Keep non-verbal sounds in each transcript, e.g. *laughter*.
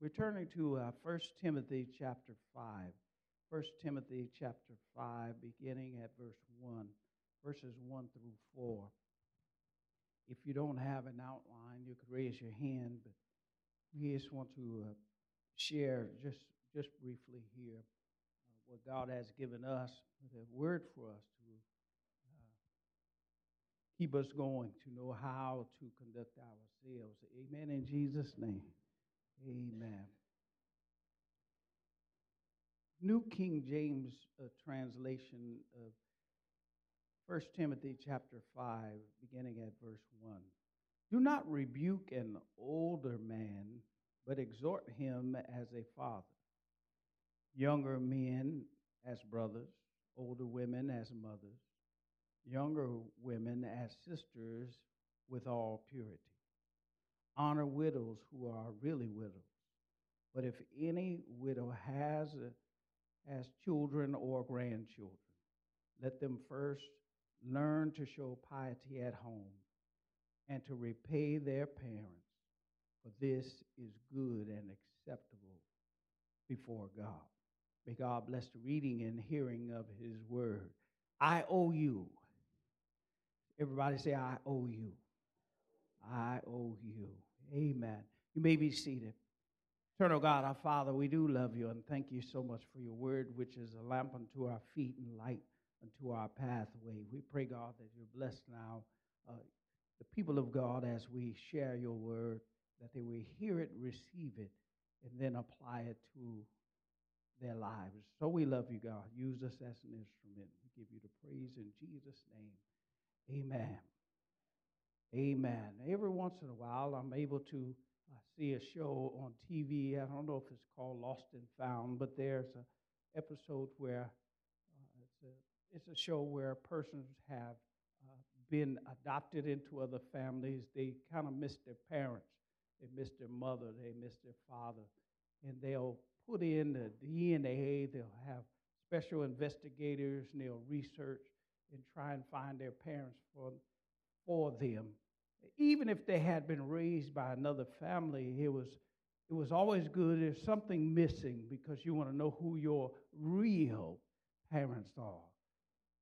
We're turning to uh, 1 Timothy chapter 5. 1 Timothy chapter 5, beginning at verse 1, verses 1 through 4. If you don't have an outline, you could raise your hand, but we just want to uh, share just, just briefly here uh, what God has given us, the word for us to uh, keep us going, to know how to conduct ourselves. Amen. In Jesus' name. Amen. New King James uh, translation of 1 Timothy chapter 5, beginning at verse 1. Do not rebuke an older man, but exhort him as a father, younger men as brothers, older women as mothers, younger women as sisters with all purity honor widows who are really widows. But if any widow has, a, has children or grandchildren, let them first learn to show piety at home and to repay their parents, for this is good and acceptable before God. May God bless the reading and hearing of his word. I owe you. Everybody say, I owe you. I owe you. Amen. You may be seated. Eternal God, our Father, we do love you and thank you so much for your word, which is a lamp unto our feet and light unto our pathway. We pray, God, that you're blessed now. Uh, the people of God, as we share your word, that they will hear it, receive it, and then apply it to their lives. So we love you, God. Use us as an instrument. We give you the praise in Jesus' name. Amen. Amen. Every once in a while, I'm able to uh, see a show on TV. I don't know if it's called Lost and Found, but there's an episode where uh, it's, a, it's a show where persons have uh, been adopted into other families. They kind of miss their parents, they miss their mother, they miss their father, and they'll put in the DNA. They'll have special investigators, and they'll research and try and find their parents for for them. Even if they had been raised by another family, it was, it was always good. There's something missing because you want to know who your real parents are.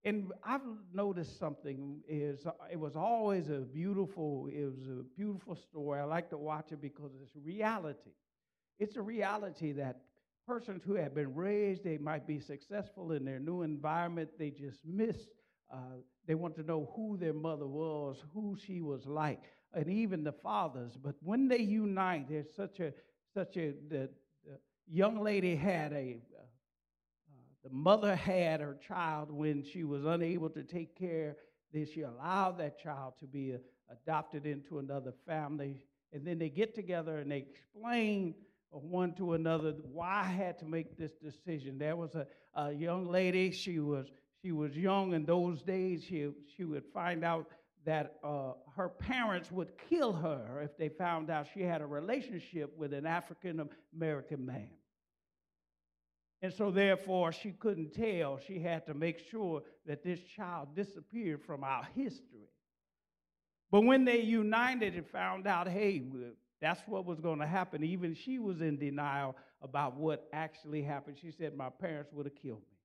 And I've noticed something is uh, it was always a beautiful, it was a beautiful story. I like to watch it because it's reality. It's a reality that persons who have been raised, they might be successful in their new environment, they just miss uh, they want to know who their mother was, who she was like, and even the fathers. But when they unite, there's such a such a the, the young lady had a uh, uh, the mother had her child when she was unable to take care. Then she allowed that child to be uh, adopted into another family, and then they get together and they explain one to another why I had to make this decision. There was a, a young lady, she was she was young in those days, she, she would find out that uh, her parents would kill her if they found out she had a relationship with an African American man. And so, therefore, she couldn't tell. She had to make sure that this child disappeared from our history. But when they united and found out, hey, that's what was going to happen, even she was in denial about what actually happened. She said, My parents would have killed me.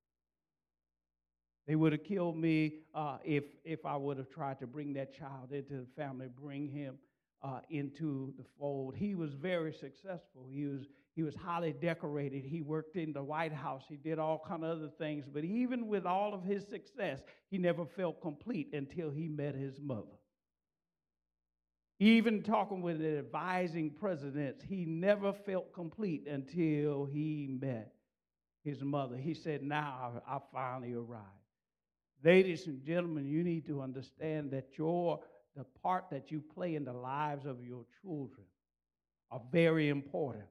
They would have killed me uh, if, if I would have tried to bring that child into the family, bring him uh, into the fold. He was very successful. He was, he was highly decorated. He worked in the White House. He did all kind of other things. But even with all of his success, he never felt complete until he met his mother. Even talking with the advising presidents, he never felt complete until he met his mother. He said, Now I finally arrived. Ladies and gentlemen, you need to understand that your the part that you play in the lives of your children are very important.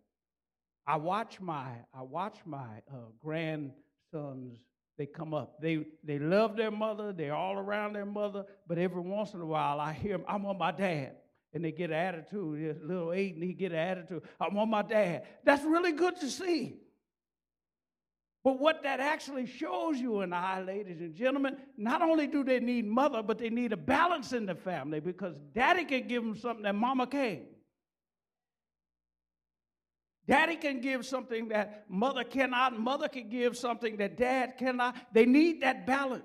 I watch my I watch my uh, grandsons. They come up. They they love their mother. They're all around their mother. But every once in a while, I hear them. I'm on my dad, and they get an attitude. Little Aiden, he get an attitude. I'm on my dad. That's really good to see. But what that actually shows you and I, ladies and gentlemen, not only do they need mother, but they need a balance in the family because daddy can give them something that mama can't. Daddy can give something that mother cannot, mother can give something that dad cannot. They need that balance.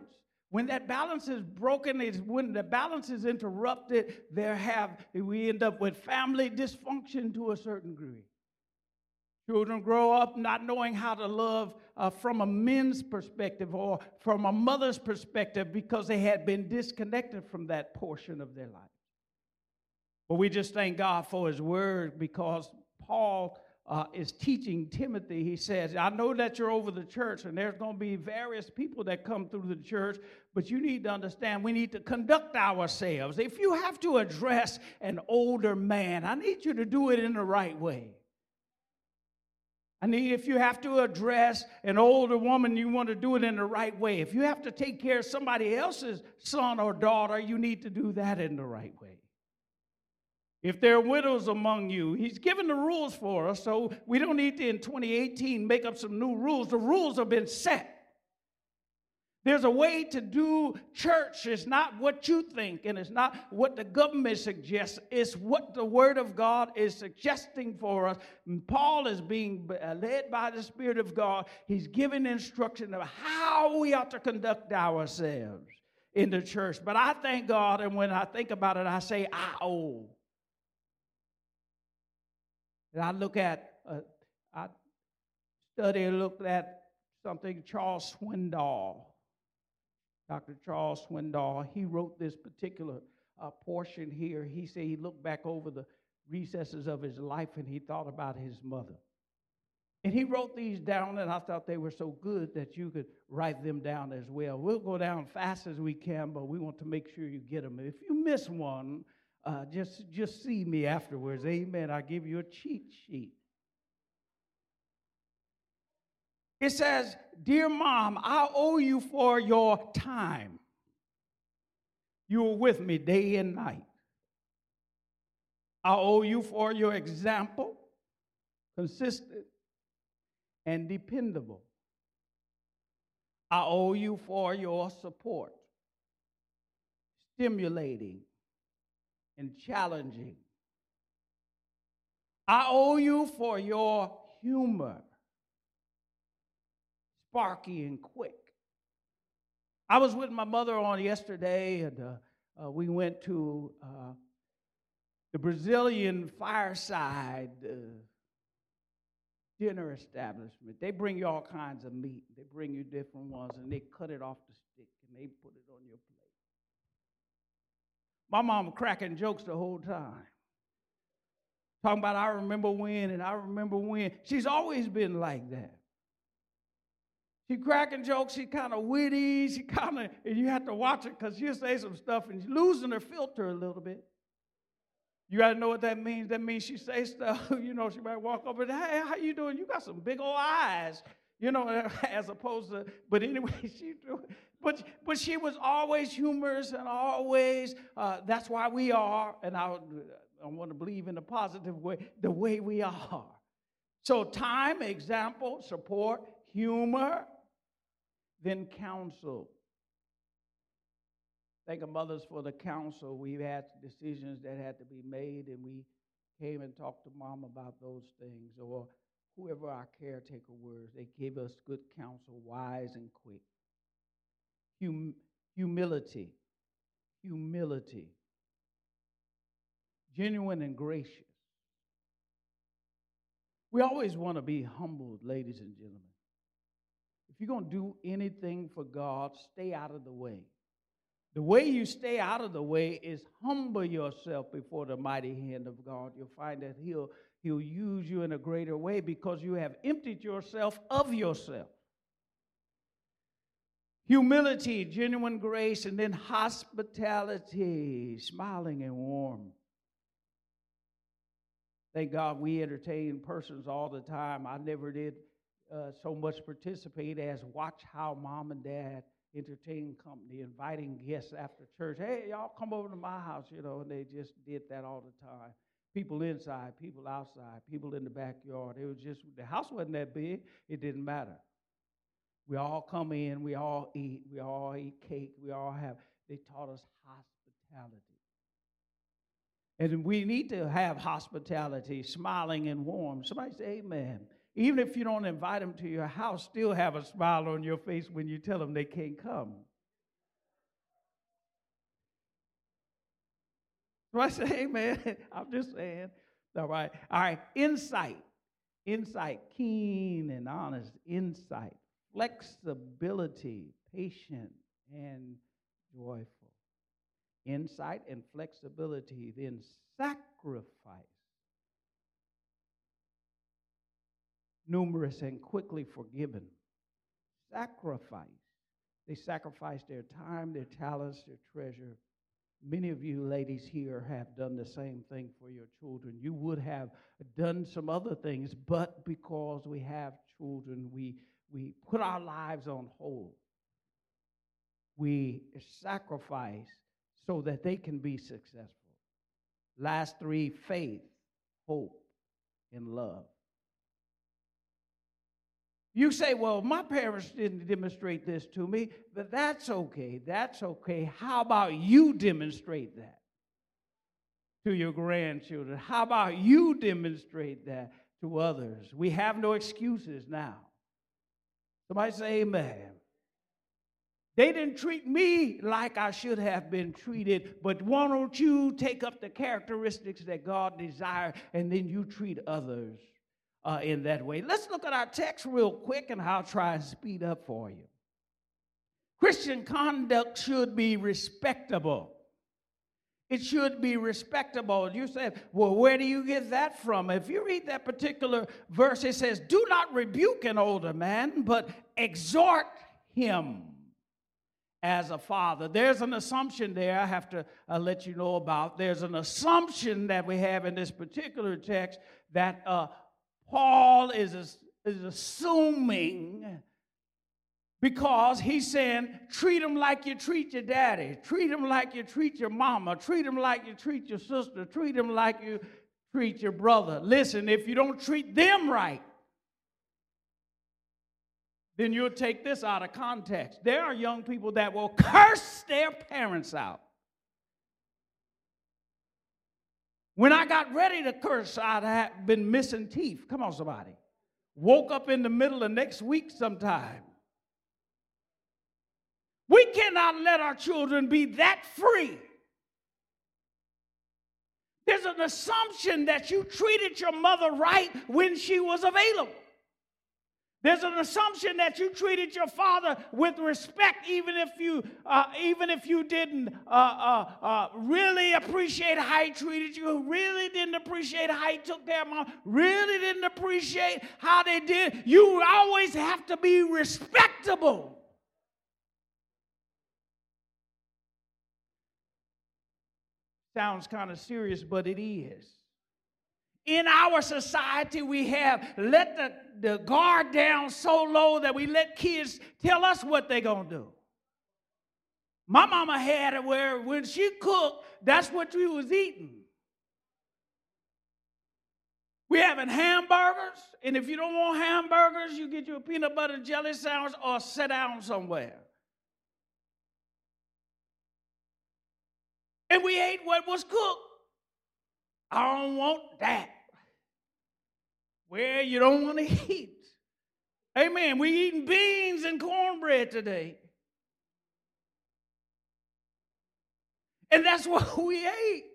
When that balance is broken, is when the balance is interrupted, there have we end up with family dysfunction to a certain degree. Children grow up not knowing how to love uh, from a men's perspective or from a mother's perspective because they had been disconnected from that portion of their life. But we just thank God for His word because Paul uh, is teaching Timothy, he says, I know that you're over the church and there's going to be various people that come through the church, but you need to understand we need to conduct ourselves. If you have to address an older man, I need you to do it in the right way. I need, if you have to address an older woman, you want to do it in the right way. If you have to take care of somebody else's son or daughter, you need to do that in the right way. If there are widows among you, he's given the rules for us, so we don't need to in 2018 make up some new rules. The rules have been set. There's a way to do church. It's not what you think, and it's not what the government suggests. It's what the Word of God is suggesting for us. And Paul is being uh, led by the Spirit of God. He's giving instruction of how we ought to conduct ourselves in the church. But I thank God, and when I think about it, I say, I owe. And I look at, uh, I study looked at something Charles Swindoll, Dr. Charles Swindoll. He wrote this particular uh, portion here. He said he looked back over the recesses of his life and he thought about his mother. And he wrote these down, and I thought they were so good that you could write them down as well. We'll go down fast as we can, but we want to make sure you get them. If you miss one, uh, just, just see me afterwards. Amen. I'll give you a cheat sheet. It says, Dear mom, I owe you for your time. You were with me day and night. I owe you for your example, consistent and dependable. I owe you for your support, stimulating and challenging. I owe you for your humor, sparky and quick. I was with my mother on yesterday, and uh, uh, we went to uh, the Brazilian fireside uh, dinner establishment. They bring you all kinds of meat. They bring you different ones, and they cut it off the stick and they put it on your plate. My mom cracking jokes the whole time. Talking about I remember when and I remember when. She's always been like that. She cracking jokes, she kind of witty, she kind of, and you have to watch it because she'll say some stuff and she's losing her filter a little bit. You got to know what that means. That means she say stuff, *laughs* you know, she might walk and, hey, how you doing? You got some big old eyes, you know, *laughs* as opposed to, but anyway, *laughs* she do, but, but she was always humorous and always, uh, that's why we are, and I, I want to believe in a positive way, the way we are. So, time, example, support, humor, then counsel. Thank you, mothers, for the counsel. We've had decisions that had to be made, and we came and talked to mom about those things, or whoever our caretaker was. They gave us good counsel, wise and quick hum- humility. Humility. Genuine and gracious. We always want to be humbled, ladies and gentlemen. If you're going to do anything for God, stay out of the way. The way you stay out of the way is humble yourself before the mighty hand of God. You'll find that He'll, he'll use you in a greater way because you have emptied yourself of yourself humility, genuine grace, and then hospitality, smiling and warm. Thank God we entertain persons all the time. I never did uh, so much participate as watch how mom and dad entertain company, inviting guests after church. Hey, y'all come over to my house, you know, and they just did that all the time. People inside, people outside, people in the backyard. It was just, the house wasn't that big, it didn't matter. We all come in, we all eat, we all eat cake, we all have. They taught us hospitality. And we need to have hospitality, smiling and warm. Somebody say, Amen. Even if you don't invite them to your house, still have a smile on your face when you tell them they can't come. *laughs* So I say, Amen. *laughs* I'm just saying. All right. All right. Insight. Insight. Keen and honest insight. Flexibility. Patient and joyful. Insight and flexibility. Then sacrifice. Numerous and quickly forgiven. Sacrifice. They sacrifice their time, their talents, their treasure Many of you ladies here have done the same thing for your children. You would have done some other things, but because we have children, we, we put our lives on hold. We sacrifice so that they can be successful. Last three faith, hope, and love. You say, well, my parents didn't demonstrate this to me, but that's okay. That's okay. How about you demonstrate that to your grandchildren? How about you demonstrate that to others? We have no excuses now. Somebody say, Amen. They didn't treat me like I should have been treated, but why don't you take up the characteristics that God desired and then you treat others uh, in that way. Let's look at our text real quick and I'll try and speed up for you. Christian conduct should be respectable. It should be respectable. You said, well, where do you get that from? If you read that particular verse, it says, Do not rebuke an older man, but exhort him as a father. There's an assumption there I have to uh, let you know about. There's an assumption that we have in this particular text that uh, Paul is, is assuming because he's saying, treat them like you treat your daddy, treat them like you treat your mama, treat them like you treat your sister, treat them like you treat your brother. Listen, if you don't treat them right, then you'll take this out of context. There are young people that will curse their parents out. When I got ready to curse, I'd have been missing teeth. Come on, somebody. Woke up in the middle of next week sometime. We cannot let our children be that free. There's an assumption that you treated your mother right when she was available. There's an assumption that you treated your father with respect, even if you, uh, even if you didn't uh, uh, uh, really appreciate how he treated you, really didn't appreciate how he took care of mom, really didn't appreciate how they did. You always have to be respectable. Sounds kind of serious, but it is. In our society, we have let the, the guard down so low that we let kids tell us what they're going to do. My mama had it where when she cooked, that's what we was eating. We having hamburgers, and if you don't want hamburgers, you get you a peanut butter jelly sandwich or sit down somewhere. And we ate what was cooked. I don't want that. Well, you don't want to eat. Amen. We eating beans and cornbread today. And that's *laughs* what we ate.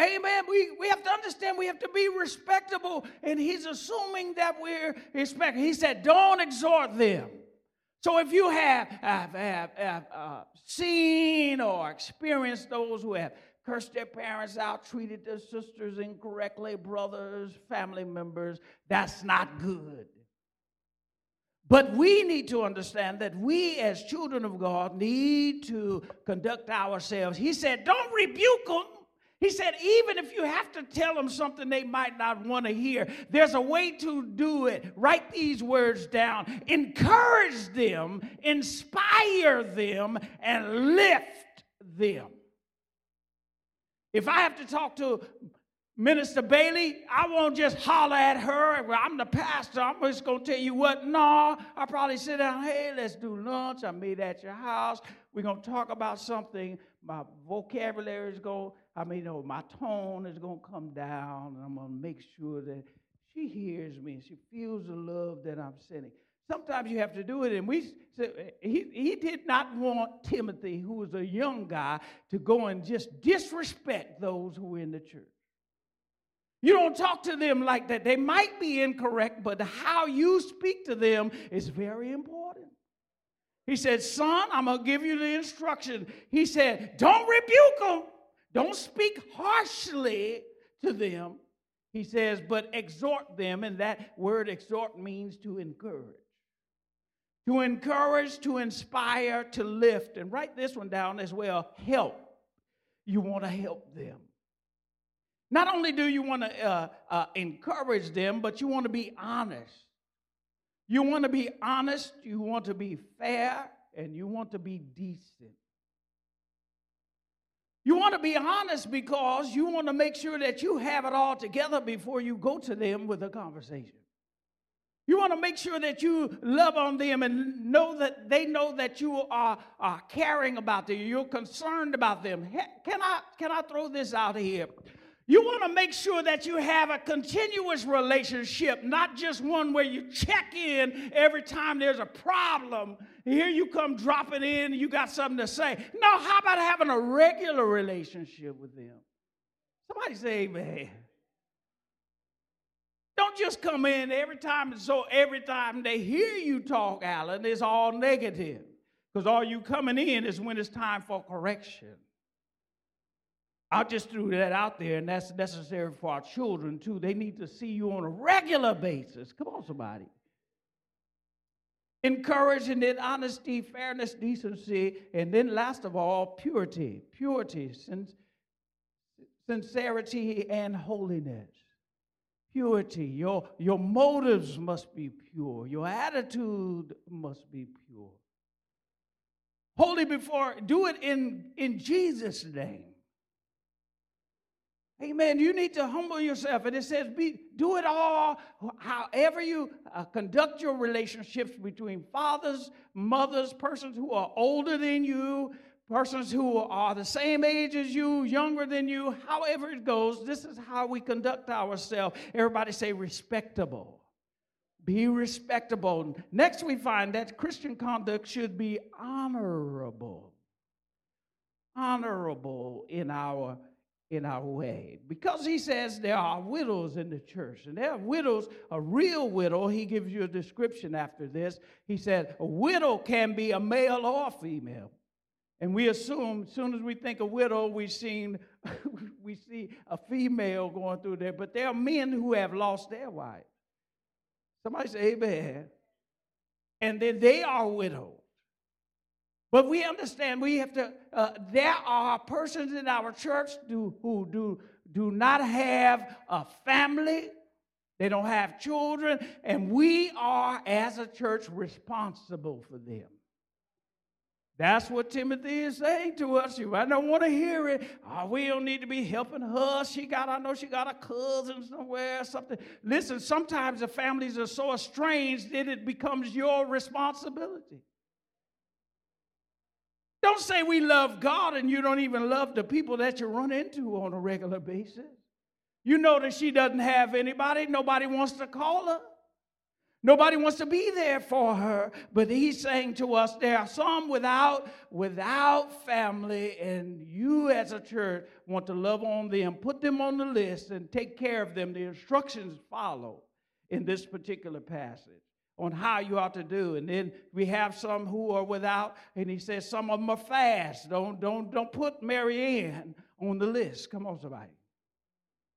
Amen. We, we have to understand we have to be respectable. And he's assuming that we're respectable. He said, don't exhort them. So if you have, have, have, have uh, seen or experienced those who have cursed their parents out, treated their sisters incorrectly, brothers, family members. That's not good. But we need to understand that we, as children of God, need to conduct ourselves. He said, Don't rebuke them. He said, even if you have to tell them something they might not want to hear, there's a way to do it. Write these words down. Encourage them, inspire them, and lift them. If I have to talk to Minister Bailey, I won't just holler at her. I'm the pastor. I'm just going to tell you what. No, I'll probably sit down. Hey, let's do lunch. I meet at your house. We're going to talk about something. My vocabulary is going I mean, you know, my tone is going to come down, and I'm going to make sure that she hears me and she feels the love that I'm sending. Sometimes you have to do it, and we he, he did not want Timothy, who was a young guy, to go and just disrespect those who were in the church. You don't talk to them like that. They might be incorrect, but how you speak to them is very important. He said, Son, I'm going to give you the instruction. He said, Don't rebuke them, don't speak harshly to them. He says, But exhort them, and that word exhort means to encourage to encourage, to inspire, to lift. And write this one down as well help. You want to help them. Not only do you want to uh, uh, encourage them, but you want to be honest. You want to be honest, you want to be fair, and you want to be decent. You want to be honest because you want to make sure that you have it all together before you go to them with a conversation. You want to make sure that you love on them and know that they know that you are, are caring about them. You're concerned about them. Can I, can I throw this out here? You want to make sure that you have a continuous relationship, not just one where you check in every time there's a problem. Here you come dropping in, you got something to say. No, how about having a regular relationship with them? Somebody say amen. Don't just come in every time, so every time they hear you talk, Alan, it's all negative. Because all you coming in is when it's time for correction. I just threw that out there, and that's necessary for our children too. They need to see you on a regular basis. Come on, somebody. Encouraging in honesty, fairness, decency, and then last of all, purity. Purity, sincerity, and holiness purity. Your, your motives must be pure. Your attitude must be pure. Holy before, do it in, in Jesus' name. Amen. You need to humble yourself. And it says, be, do it all, however you uh, conduct your relationships between fathers, mothers, persons who are older than you, persons who are the same age as you, younger than you, however it goes, this is how we conduct ourselves. Everybody say respectable. Be respectable. Next, we find that Christian conduct should be honorable. Honorable in our in our way. Because he says there are widows in the church, and there are widows, a real widow, he gives you a description after this. He said, a widow can be a male or female. And we assume, as soon as we think of widow, we seen *laughs* we see a female going through there. But there are men who have lost their wives. Somebody say amen. And then they are widowed. But we understand we have to, uh, there are persons in our church do, who do, do not have a family, they don't have children, and we are, as a church, responsible for them. That's what Timothy is saying to us. You I don't want to hear it. Oh, we don't need to be helping her. She got, I know she got a cousin somewhere or something. Listen, sometimes the families are so estranged that it becomes your responsibility. Don't say we love God and you don't even love the people that you run into on a regular basis. You know that she doesn't have anybody, nobody wants to call her. Nobody wants to be there for her, but he's saying to us there are some without without family and you as a church want to love on them, put them on the list and take care of them. The instructions follow in this particular passage on how you ought to do. And then we have some who are without, and he says some of them are fast. Don't don't don't put Mary Ann on the list. Come on, somebody.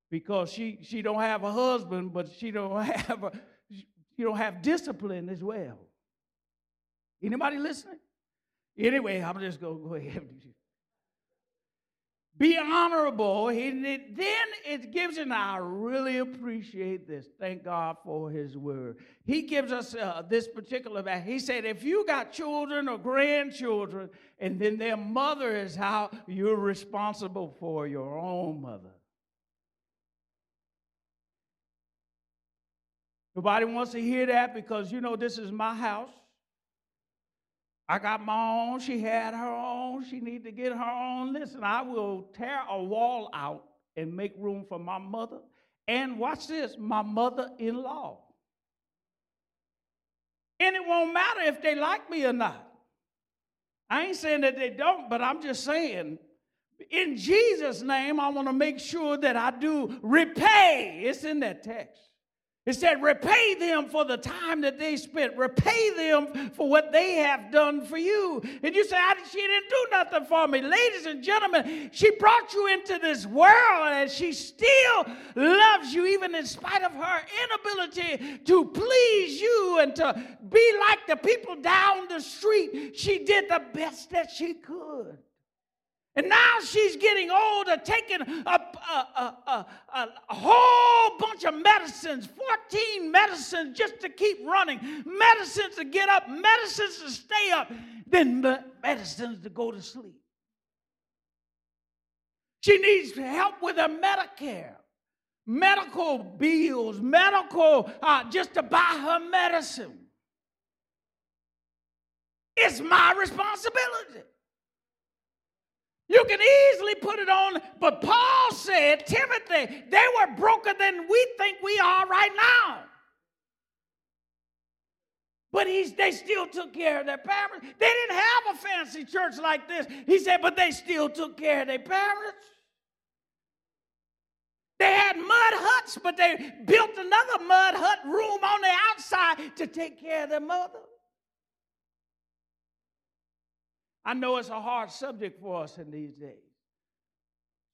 Because she she don't have a husband, but she don't *laughs* have a you don't have discipline as well. Anybody listening? Anyway, I'm just going to go ahead. Be honorable. And it, then it gives, and I really appreciate this. Thank God for His word. He gives us uh, this particular. He said, if you got children or grandchildren, and then their mother is how you're responsible for your own mother. Nobody wants to hear that because, you know, this is my house. I got my own. She had her own. She need to get her own. Listen, I will tear a wall out and make room for my mother. And watch this, my mother-in-law. And it won't matter if they like me or not. I ain't saying that they don't, but I'm just saying, in Jesus' name, I want to make sure that I do repay. It's in that text. It said, repay them for the time that they spent. Repay them for what they have done for you. And you say, she didn't do nothing for me. Ladies and gentlemen, she brought you into this world and she still loves you, even in spite of her inability to please you and to be like the people down the street. She did the best that she could. And now she's getting older, taking a, a, a, a, whole bunch of medicines 14 medicines just to keep running, medicines to get up, medicines to stay up, then medicines to go to sleep. She needs help with her Medicare, medical bills, medical, uh, just to buy her medicine. It's my responsibility. You can easily put it on, but Paul said, Timothy, they were broken than we think we are right now. But he's, they still took care of their parents. They didn't have a fancy church like this. He said, but they still took care of their parents. They had mud huts, but they built another mud hut room on the outside to take care of their mother. I know it's a hard subject for us in these days.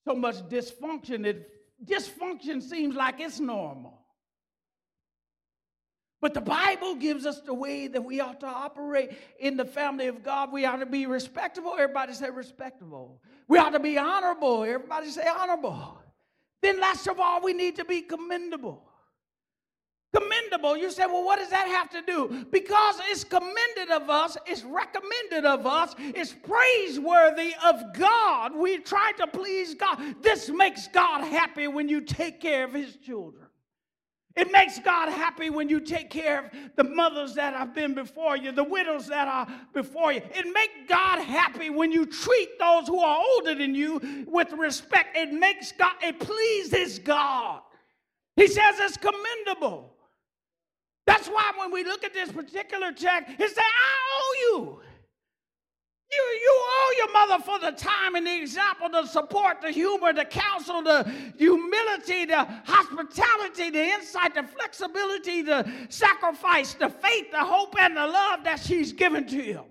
So much dysfunction. It, dysfunction seems like it's normal. But the Bible gives us the way that we ought to operate in the family of God. We ought to be respectable. Everybody say respectable. We ought to be honorable. Everybody say honorable. Then, last of all, we need to be commendable commendable. You say, well, what does that have to do? Because it's commended of us, it's recommended of us, it's praiseworthy of God. We try to please God. This makes God happy when you take care of His children. It makes God happy when you take care of the mothers that have been before you, the widows that are before you. It makes God happy when you treat those who are older than you with respect. It makes God, it pleases God. He says it's commendable. That's why when we look at this particular check, it says, I owe you. You, you owe your mother for the time and the example, the support, the humor, the counsel, the humility, the hospitality, the insight, the flexibility, the sacrifice, the faith, the hope, and the love that she's given to you.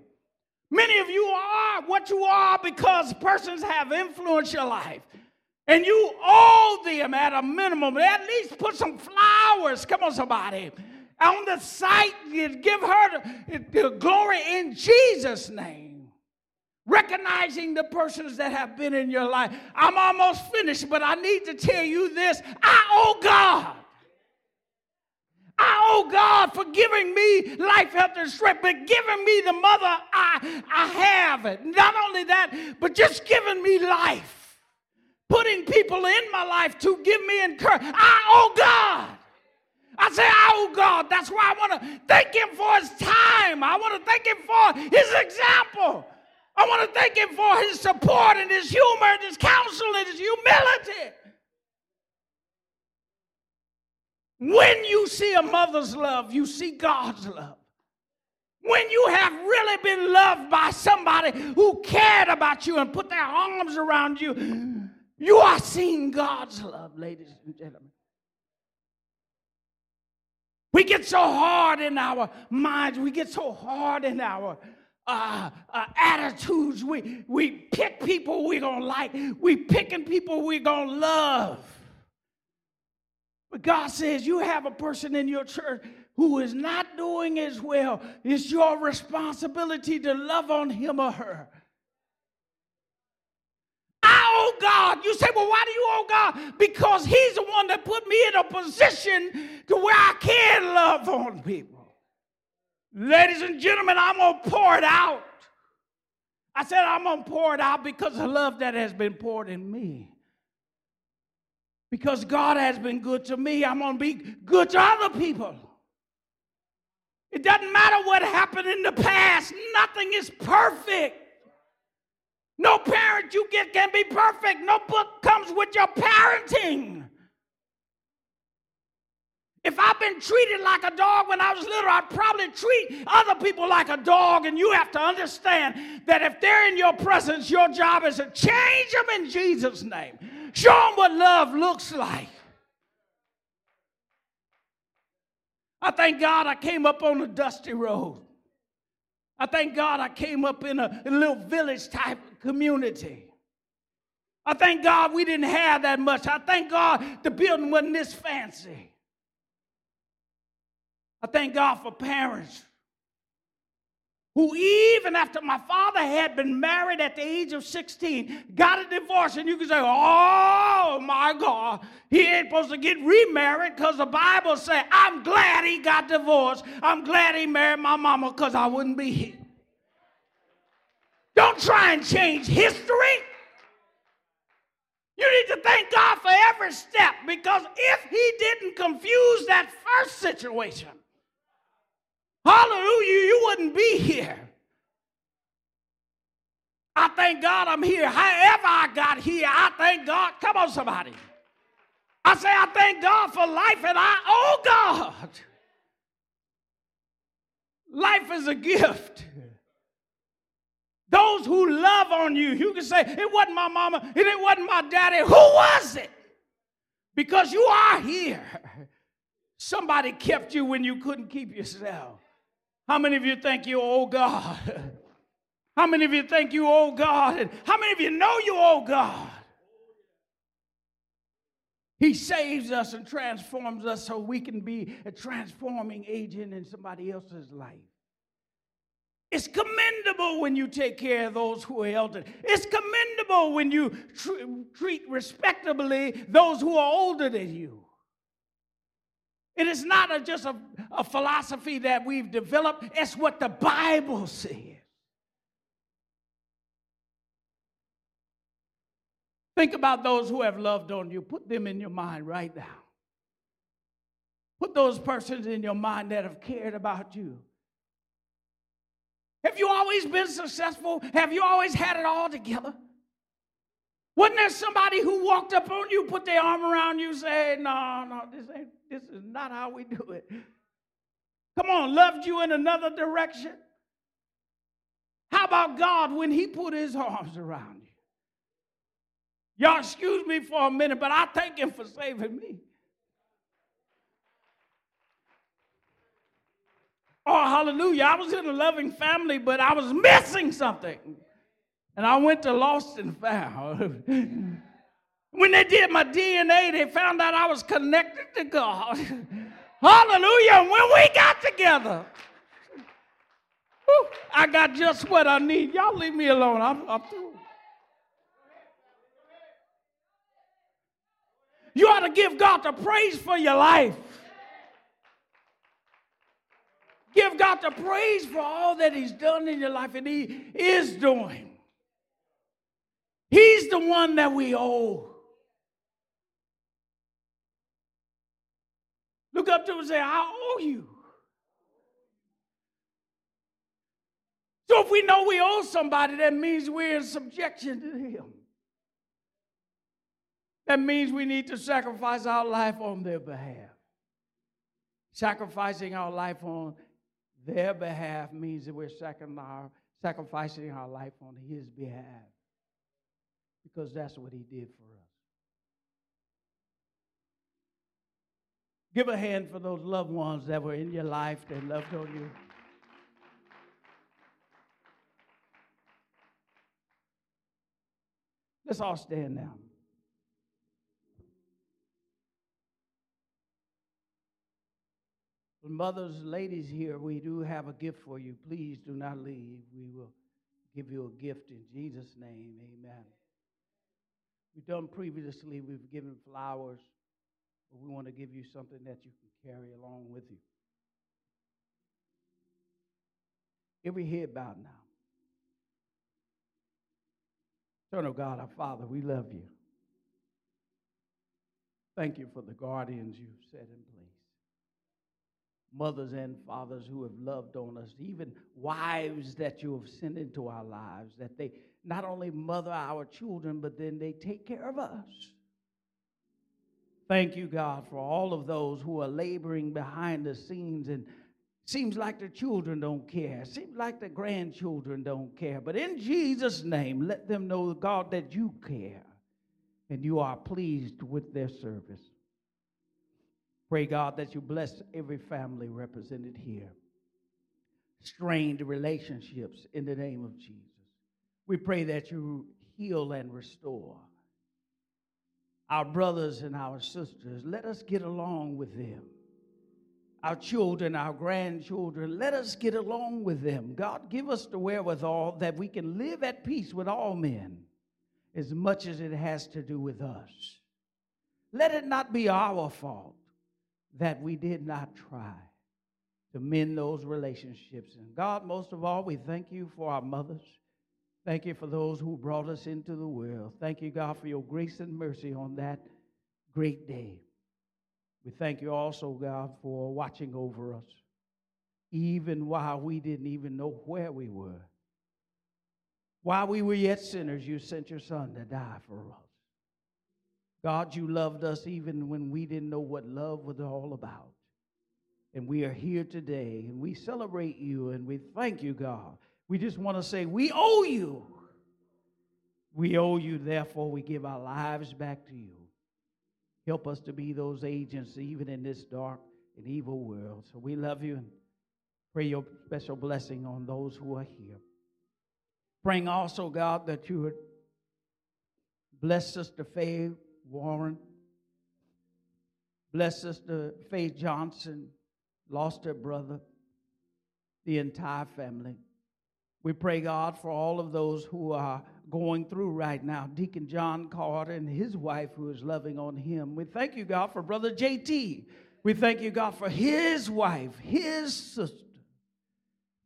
Many of you are what you are because persons have influenced your life. And you owe them at a minimum, at least put some flowers. Come on, somebody on the site, give her the, glory in Jesus' name. Recognizing the persons that have been in your life. I'm almost finished, but I need to tell you this I owe God. I owe God for giving me life, health, and strength, but giving me the mother I, I have. It. Not only that, but just giving me life. Putting people in my life to give me encouragement. I owe God. I say, oh God, that's why I want to thank Him for His time. I want to thank Him for His example. I want to thank Him for His support and His humor and His counsel and His humility. When you see a mother's love, you see God's love. When you have really been loved by somebody who cared about you and put their arms around you, you are seeing God's love, ladies and gentlemen. We get so hard in our minds. We get so hard in our uh, uh, attitudes. We, we pick people we're going to like. We picking people we're going to love. But God says you have a person in your church who is not doing as well. It's your responsibility to love on him or her owe God. You say, well, why do you owe God? Because He's the one that put me in a position to where I can love on people. Ladies and gentlemen, I'm going to pour it out. I said, I'm going to pour it out because of love that has been poured in me. Because God has been good to me, I'm going to be good to other people. It doesn't matter what happened in the past, nothing is perfect. No parent you get can be perfect. No book comes with your parenting. If I've been treated like a dog when I was little, I'd probably treat other people like a dog. And you have to understand that if they're in your presence, your job is to change them in Jesus' name. Show them what love looks like. I thank God I came up on a dusty road. I thank God I came up in a, a little village type community. I thank God we didn't have that much. I thank God the building wasn't this fancy. I thank God for parents who, even after my father had been married at the age of 16, got a divorce. And you can say, Oh my God, he ain't supposed to get remarried because the Bible says, I'm glad he got divorced. I'm glad he married my mama because I wouldn't be here. Don't try and change history. You need to thank God for every step because if he didn't confuse that first situation, hallelujah, you wouldn't be here. I thank God I'm here. However, I got here, I thank God. Come on, somebody. I say, I thank God for life, and I, oh God, life is a gift. Those who love on you, you can say, it wasn't my mama it wasn't my daddy. Who was it? Because you are here. Somebody kept you when you couldn't keep yourself. How many of you think you owe God? How many of you think you owe God? And how many of you know you owe God? He saves us and transforms us so we can be a transforming agent in somebody else's life. It's commendable when you take care of those who are elderly. It's commendable when you tr- treat respectably those who are older than you. It is not a, just a, a philosophy that we've developed, it's what the Bible says. Think about those who have loved on you. Put them in your mind right now. Put those persons in your mind that have cared about you. Have you always been successful? Have you always had it all together? Wasn't there somebody who walked up on you, put their arm around you, say, No, no, this ain't this is not how we do it. Come on, loved you in another direction. How about God when He put His arms around you? Y'all excuse me for a minute, but I thank Him for saving me. Oh, hallelujah. I was in a loving family, but I was missing something. And I went to Lost and Found. *laughs* when they did my DNA, they found out I was connected to God. *laughs* hallelujah. When we got together, whew, I got just what I need. Y'all leave me alone. I'm, I'm through. You ought to give God the praise for your life. Give God the praise for all that He's done in your life and He is doing. He's the one that we owe. Look up to him and say, I owe you. So if we know we owe somebody, that means we're in subjection to Him. That means we need to sacrifice our life on their behalf. Sacrificing our life on their behalf means that we're sacrificing our life on his behalf because that's what he did for us. Give a hand for those loved ones that were in your life that loved on you. Let's all stand now. mothers, ladies here, we do have a gift for you. Please do not leave. We will give you a gift in Jesus' name. Amen. We've done previously, we've given flowers, but we want to give you something that you can carry along with you. Every head bowed now. Of God, our Father, we love you. Thank you for the guardians you've set in place. mothers and fathers who have loved on us, even wives that you have sent into our lives, that they not only mother our children, but then they take care of us. Thank you, God, for all of those who are laboring behind the scenes and seems like the children don't care. Seems like the grandchildren don't care. But in Jesus' name, let them know, God, that you care and you are pleased with their service. Pray, God, that you bless every family represented here. Strained relationships in the name of Jesus. We pray that you heal and restore our brothers and our sisters. Let us get along with them. Our children, our grandchildren, let us get along with them. God, give us the wherewithal that we can live at peace with all men as much as it has to do with us. Let it not be our fault that we did not try to mend those relationships. And God, most of all, we thank you for our mothers. Thank you for those who brought us into the world. Thank you, God, for your grace and mercy on that great day. We thank you also, God, for watching over us, even while we didn't even know where we were. While we were yet sinners, you sent your Son to die for us. God, you loved us even when we didn't know what love was all about. And we are here today, and we celebrate you, and we thank you, God we just want to say, We owe you. We owe you, therefore, we give our lives back to you. Help us to be those agents, even in this dark and evil world. So we love you and pray your special blessing on those who are here. Praying also, God, that you would bless Sister Faye Warren, bless Sister Faye Johnson, lost her brother, the entire family. We pray, God, for all of those who are going through right now. Deacon John Carter and his wife who is loving on him. We thank you, God, for Brother JT. We thank you, God, for his wife, his sister.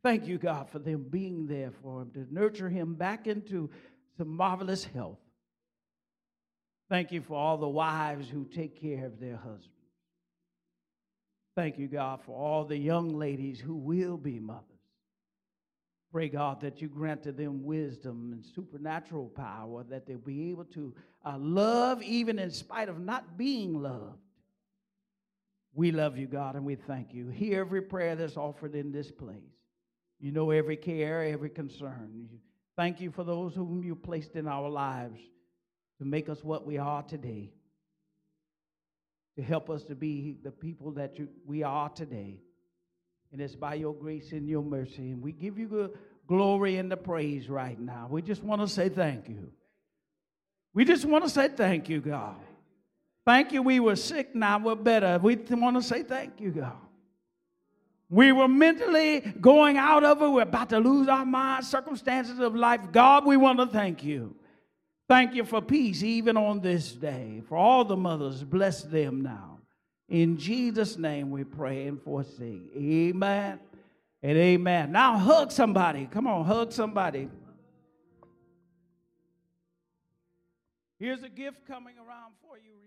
Thank you, God, for them being there for him to nurture him back into some marvelous health. Thank you for all the wives who take care of their husbands. Thank you, God, for all the young ladies who will be mothers. Pray, God, that you grant to them wisdom and supernatural power, that they'll be able to uh, love even in spite of not being loved. We love you, God, and we thank you. Hear every prayer that's offered in this place. You know every care, every concern. Thank you for those whom you placed in our lives to make us what we are today, to help us to be the people that you, we are today. And it's by your grace and your mercy. And we give you the glory and the praise right now. We just want to say thank you. We just want to say thank you, God. Thank you. We were sick, now we're better. We want to say thank you, God. We were mentally going out of it. We're about to lose our minds, circumstances of life. God, we want to thank you. Thank you for peace even on this day. For all the mothers, bless them now. In Jesus' name we pray and foresee. Amen and amen. Now hug somebody. Come on, hug somebody. Here's a gift coming around for you.